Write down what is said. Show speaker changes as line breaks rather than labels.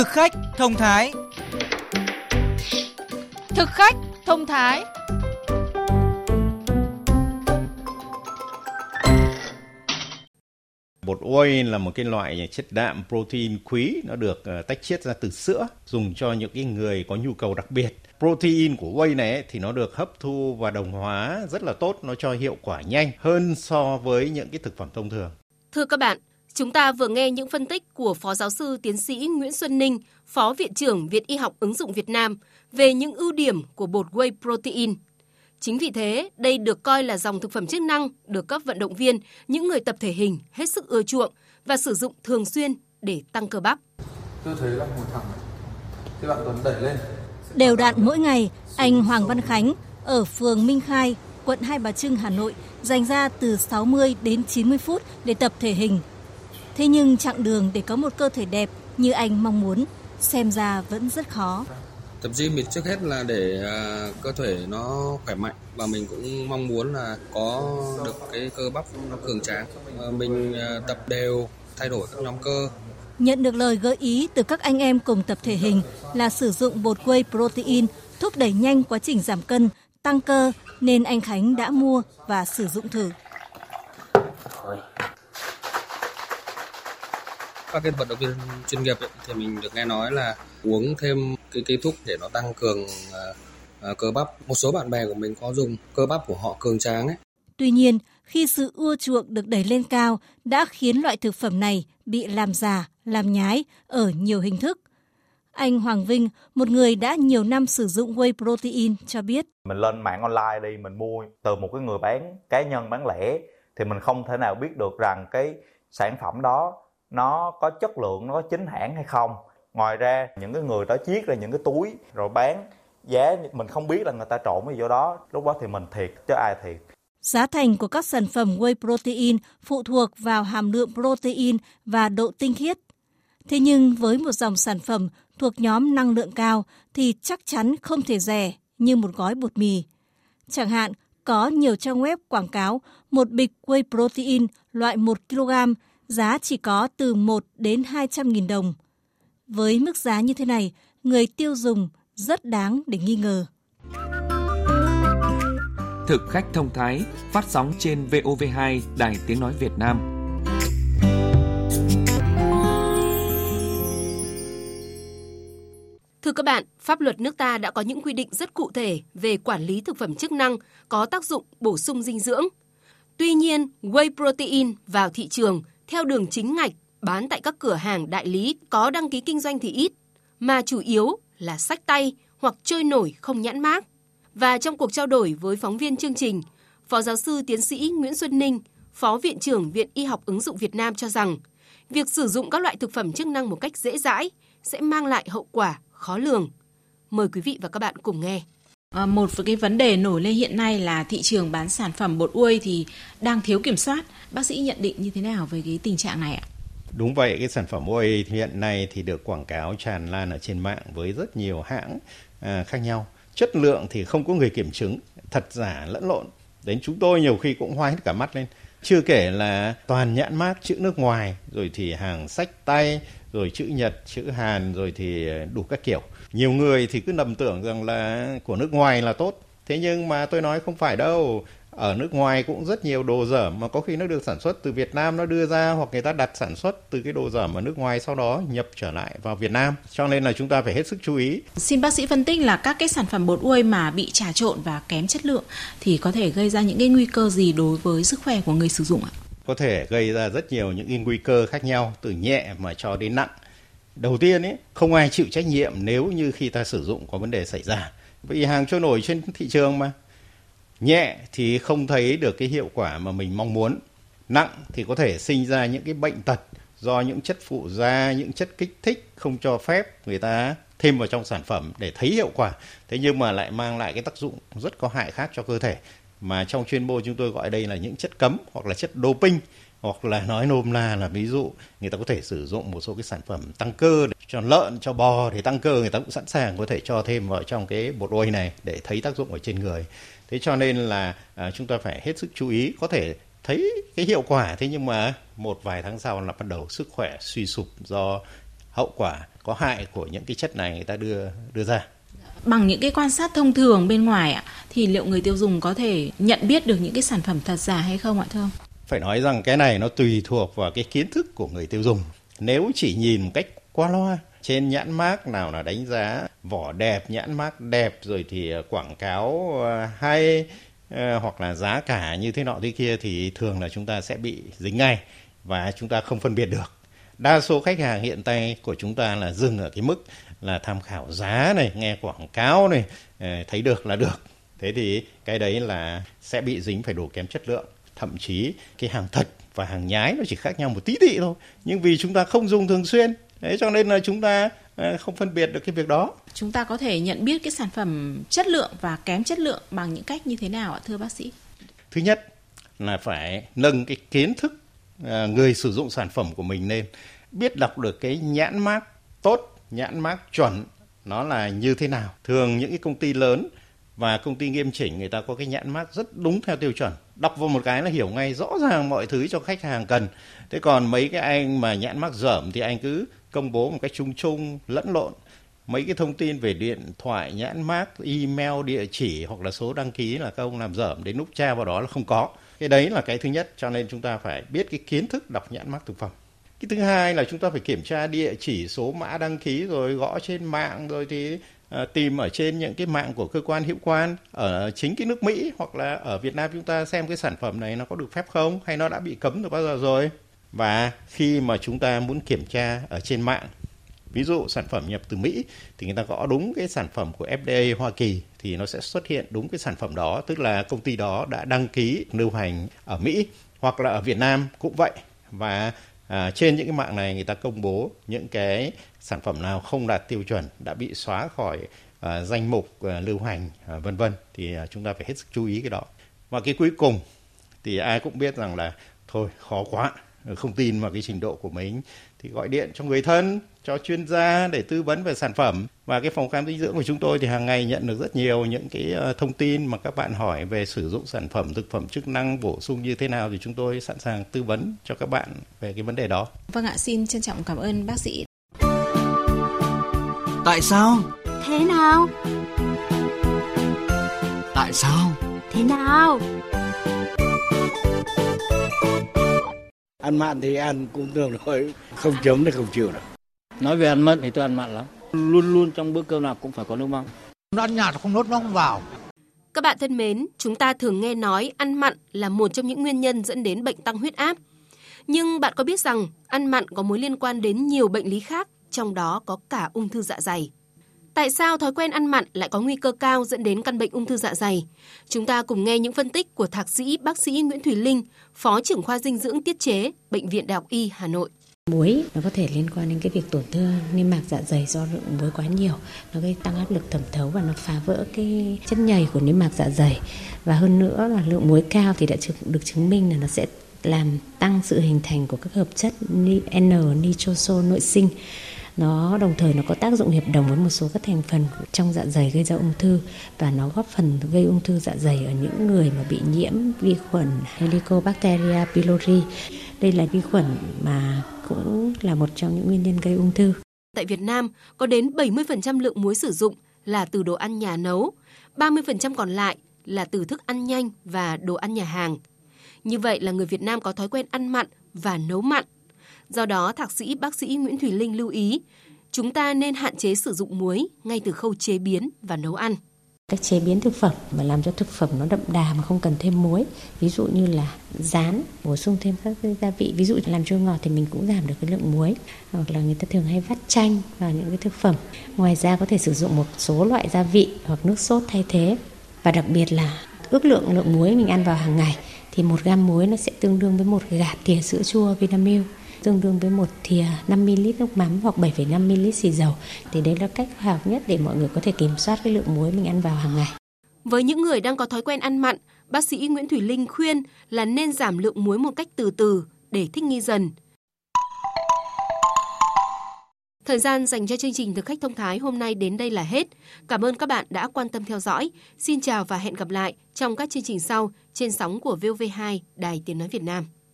Thực khách thông thái
Thực khách thông thái
Bột whey là một cái loại chất đạm protein quý, nó được uh, tách chiết ra từ sữa, dùng cho những cái người có nhu cầu đặc biệt. Protein của whey này ấy, thì nó được hấp thu và đồng hóa rất là tốt, nó cho hiệu quả nhanh hơn so với những cái thực phẩm thông thường.
Thưa các bạn, chúng ta vừa nghe những phân tích của Phó Giáo sư Tiến sĩ Nguyễn Xuân Ninh, Phó Viện trưởng Viện Y học ứng dụng Việt Nam về những ưu điểm của bột whey protein – Chính vì thế, đây được coi là dòng thực phẩm chức năng được các vận động viên, những người tập thể hình hết sức ưa chuộng và sử dụng thường xuyên để tăng cơ bắp.
Tôi thấy là ngồi thẳng Thế bạn Tuấn đẩy lên.
Đều đặn mỗi ngày, anh Hoàng Văn Khánh ở phường Minh Khai, quận Hai Bà Trưng, Hà Nội dành ra từ 60 đến 90 phút để tập thể hình. Thế nhưng chặng đường để có một cơ thể đẹp như anh mong muốn xem ra vẫn rất khó.
Tập gym thì trước hết là để uh, cơ thể nó khỏe mạnh và mình cũng mong muốn là có được cái cơ bắp nó cường tráng. Mình uh, tập đều, thay đổi các nhóm cơ.
Nhận được lời gợi ý từ các anh em cùng tập thể hình là sử dụng bột whey protein thúc đẩy nhanh quá trình giảm cân, tăng cơ nên anh Khánh đã mua và sử dụng thử.
Các cái vận động viên chuyên nghiệp ấy, thì mình được nghe nói là uống thêm cái cái thuốc để nó tăng cường uh, cơ bắp. Một số bạn bè của mình có dùng cơ bắp của họ cường tráng ấy.
Tuy nhiên, khi sự ưa chuộng được đẩy lên cao đã khiến loại thực phẩm này bị làm giả, làm nhái ở nhiều hình thức. Anh Hoàng Vinh, một người đã nhiều năm sử dụng whey protein cho biết.
Mình lên mạng online đi, mình mua từ một cái người bán cá nhân bán lẻ thì mình không thể nào biết được rằng cái sản phẩm đó nó có chất lượng nó có chính hãng hay không ngoài ra những cái người đó chiết ra những cái túi rồi bán giá mình không biết là người ta trộn cái vô đó lúc đó thì mình thiệt chứ ai thiệt
Giá thành của các sản phẩm whey protein phụ thuộc vào hàm lượng protein và độ tinh khiết. Thế nhưng với một dòng sản phẩm thuộc nhóm năng lượng cao thì chắc chắn không thể rẻ như một gói bột mì. Chẳng hạn, có nhiều trang web quảng cáo một bịch whey protein loại 1 kg giá chỉ có từ 1 đến 200 nghìn đồng. Với mức giá như thế này, người tiêu dùng rất đáng để nghi ngờ.
Thực khách thông thái phát sóng trên VOV2 Đài Tiếng Nói Việt Nam.
Thưa các bạn, pháp luật nước ta đã có những quy định rất cụ thể về quản lý thực phẩm chức năng có tác dụng bổ sung dinh dưỡng. Tuy nhiên, whey protein vào thị trường theo đường chính ngạch bán tại các cửa hàng đại lý có đăng ký kinh doanh thì ít, mà chủ yếu là sách tay hoặc trôi nổi không nhãn mác. Và trong cuộc trao đổi với phóng viên chương trình, Phó giáo sư tiến sĩ Nguyễn Xuân Ninh, Phó Viện trưởng Viện Y học ứng dụng Việt Nam cho rằng, việc sử dụng các loại thực phẩm chức năng một cách dễ dãi sẽ mang lại hậu quả khó lường. Mời quý vị và các bạn cùng nghe.
À, một cái vấn đề nổi lên hiện nay là thị trường bán sản phẩm bột uôi thì đang thiếu kiểm soát. Bác sĩ nhận định như thế nào về cái tình trạng này ạ?
Đúng vậy, cái sản phẩm whey hiện nay thì được quảng cáo tràn lan ở trên mạng với rất nhiều hãng à, khác nhau. Chất lượng thì không có người kiểm chứng, thật giả lẫn lộn. Đến chúng tôi nhiều khi cũng hoa hết cả mắt lên. Chưa kể là toàn nhãn mát chữ nước ngoài, rồi thì hàng sách tay, rồi chữ Nhật, chữ Hàn, rồi thì đủ các kiểu. Nhiều người thì cứ nầm tưởng rằng là của nước ngoài là tốt. Thế nhưng mà tôi nói không phải đâu ở nước ngoài cũng rất nhiều đồ dởm mà có khi nó được sản xuất từ Việt Nam nó đưa ra hoặc người ta đặt sản xuất từ cái đồ dởm ở nước ngoài sau đó nhập trở lại vào Việt Nam cho nên là chúng ta phải hết sức chú ý.
Xin bác sĩ phân tích là các cái sản phẩm bột uôi mà bị trà trộn và kém chất lượng thì có thể gây ra những cái nguy cơ gì đối với sức khỏe của người sử dụng ạ?
Có thể gây ra rất nhiều những nguy cơ khác nhau từ nhẹ mà cho đến nặng. Đầu tiên ấy, không ai chịu trách nhiệm nếu như khi ta sử dụng có vấn đề xảy ra. Vì hàng trôi nổi trên thị trường mà. Nhẹ thì không thấy được cái hiệu quả mà mình mong muốn. Nặng thì có thể sinh ra những cái bệnh tật do những chất phụ da những chất kích thích không cho phép người ta thêm vào trong sản phẩm để thấy hiệu quả. Thế nhưng mà lại mang lại cái tác dụng rất có hại khác cho cơ thể. Mà trong chuyên môn chúng tôi gọi đây là những chất cấm hoặc là chất doping hoặc là nói nôm na là ví dụ người ta có thể sử dụng một số cái sản phẩm tăng cơ để cho lợn cho bò thì tăng cơ người ta cũng sẵn sàng có thể cho thêm vào trong cái bột ôi này để thấy tác dụng ở trên người. Thế cho nên là à, chúng ta phải hết sức chú ý có thể thấy cái hiệu quả. Thế nhưng mà một vài tháng sau là bắt đầu sức khỏe suy sụp do hậu quả có hại của những cái chất này người ta đưa đưa ra.
Bằng những cái quan sát thông thường bên ngoài ạ thì liệu người tiêu dùng có thể nhận biết được những cái sản phẩm thật giả hay không ạ thưa ông?
Phải nói rằng cái này nó tùy thuộc vào cái kiến thức của người tiêu dùng. Nếu chỉ nhìn một cách qua loa trên nhãn mác nào là đánh giá vỏ đẹp, nhãn mác đẹp rồi thì ờ, quảng cáo ờ, hay ờ, hoặc là giá cả như thế nọ thế kia thì thường là chúng ta sẽ bị dính ngay và chúng ta không phân biệt được. Đa số khách hàng hiện tại của chúng ta là dừng ở cái mức là tham khảo giá này, nghe quảng cáo này, thấy được là được. Thế thì cái đấy là sẽ bị dính phải đồ kém chất lượng. Thậm chí cái hàng thật và hàng nhái nó chỉ khác nhau một tí tị thôi. Nhưng vì chúng ta không dùng thường xuyên, đấy cho nên là chúng ta ờ, không phân biệt được cái việc đó.
Chúng ta có thể nhận biết cái sản phẩm chất lượng và kém chất lượng bằng những cách như thế nào ạ thưa bác sĩ?
Thứ nhất là phải nâng cái kiến thức ờ, người sử dụng sản phẩm của mình lên, biết đọc được cái nhãn mác tốt nhãn mác chuẩn nó là như thế nào thường những cái công ty lớn và công ty nghiêm chỉnh người ta có cái nhãn mác rất đúng theo tiêu chuẩn đọc vào một cái là hiểu ngay rõ ràng mọi thứ cho khách hàng cần. Thế còn mấy cái anh mà nhãn mác dởm thì anh cứ công bố một cách chung chung, lẫn lộn. Mấy cái thông tin về điện thoại, nhãn mác, email, địa chỉ hoặc là số đăng ký là các ông làm dởm đến lúc tra vào đó là không có. Cái đấy là cái thứ nhất, cho nên chúng ta phải biết cái kiến thức đọc nhãn mác thực phẩm. Cái thứ hai là chúng ta phải kiểm tra địa chỉ, số mã đăng ký rồi gõ trên mạng rồi thì Ờ, tìm ở trên những cái mạng của cơ quan hữu quan ở chính cái nước Mỹ hoặc là ở Việt Nam chúng ta xem cái sản phẩm này nó có được phép không hay nó đã bị cấm từ bao giờ rồi. Và khi mà chúng ta muốn kiểm tra ở trên mạng, ví dụ sản phẩm nhập từ Mỹ thì người ta gõ đúng cái sản phẩm của FDA Hoa Kỳ thì nó sẽ xuất hiện đúng cái sản phẩm đó, tức là công ty đó đã đăng ký lưu hành ở Mỹ hoặc là ở Việt Nam cũng vậy. Và à, trên những cái mạng này người ta công bố những cái sản phẩm nào không đạt tiêu chuẩn đã bị xóa khỏi à, danh mục à, lưu hành à, vân vân thì à, chúng ta phải hết sức chú ý cái đó. Và cái cuối cùng thì ai cũng biết rằng là thôi khó quá không tin vào cái trình độ của mình. Thì gọi điện cho người thân cho chuyên gia để tư vấn về sản phẩm và cái phòng khám dinh dưỡng của chúng tôi thì hàng ngày nhận được rất nhiều những cái ờ, thông tin mà các bạn hỏi về sử dụng sản phẩm thực phẩm chức năng bổ sung như thế nào thì chúng tôi sẵn sàng tư vấn cho các bạn về cái vấn đề đó.
Vâng ạ, xin trân trọng cảm ơn bác sĩ.
Tại sao?
Thế nào?
Tại sao?
Thế nào?
Ăn mặn thì ăn cũng tương đối, không chấm thì không chịu được. Nói về ăn mặn thì tôi ăn mặn lắm. Luôn luôn trong bữa cơm nào cũng phải có nước mắm.
Nó ăn nhạt không nốt nó không vào.
Các bạn thân mến, chúng ta thường nghe nói ăn mặn là một trong những nguyên nhân dẫn đến bệnh tăng huyết áp. Nhưng bạn có biết rằng ăn mặn có mối liên quan đến nhiều bệnh lý khác, trong đó có cả ung thư dạ dày. Tại sao thói quen ăn mặn lại có nguy cơ cao dẫn đến căn bệnh ung thư dạ dày? Chúng ta cùng nghe những phân tích của thạc sĩ bác sĩ Nguyễn Thùy Linh, Phó trưởng khoa dinh dưỡng tiết chế, Bệnh viện Đại học Y Hà Nội.
Muối nó có thể liên quan đến cái việc tổn thương niêm mạc dạ dày do lượng muối quá nhiều, nó gây tăng áp lực thẩm thấu và nó phá vỡ cái chất nhầy của niêm mạc dạ dày. Và hơn nữa là lượng muối cao thì đã được chứng minh là nó sẽ làm tăng sự hình thành của các hợp chất N-nitroso nội sinh nó đồng thời nó có tác dụng hiệp đồng với một số các thành phần trong dạ dày gây ra ung thư và nó góp phần gây ung thư dạ dày ở những người mà bị nhiễm vi khuẩn Helicobacteria pylori. Đây là vi khuẩn mà cũng là một trong những nguyên nhân gây ung thư.
Tại Việt Nam, có đến 70% lượng muối sử dụng là từ đồ ăn nhà nấu, 30% còn lại là từ thức ăn nhanh và đồ ăn nhà hàng. Như vậy là người Việt Nam có thói quen ăn mặn và nấu mặn Do đó, thạc sĩ bác sĩ Nguyễn Thùy Linh lưu ý, chúng ta nên hạn chế sử dụng muối ngay từ khâu chế biến và nấu ăn.
Cách chế biến thực phẩm và làm cho thực phẩm nó đậm đà mà không cần thêm muối. Ví dụ như là rán, bổ sung thêm các gia vị. Ví dụ làm chua ngọt thì mình cũng giảm được cái lượng muối. Hoặc là người ta thường hay vắt chanh vào những cái thực phẩm. Ngoài ra có thể sử dụng một số loại gia vị hoặc nước sốt thay thế. Và đặc biệt là ước lượng lượng muối mình ăn vào hàng ngày thì một gam muối nó sẽ tương đương với một gạt thìa sữa chua Vinamilk tương đương với một thìa 5ml nước mắm hoặc 7,5ml xì dầu. Thì đấy là cách khoa học nhất để mọi người có thể kiểm soát cái lượng muối mình ăn vào hàng ngày.
Với những người đang có thói quen ăn mặn, bác sĩ Nguyễn Thủy Linh khuyên là nên giảm lượng muối một cách từ từ để thích nghi dần. Thời gian dành cho chương trình Thực khách thông thái hôm nay đến đây là hết. Cảm ơn các bạn đã quan tâm theo dõi. Xin chào và hẹn gặp lại trong các chương trình sau trên sóng của VV2 Đài Tiếng Nói Việt Nam.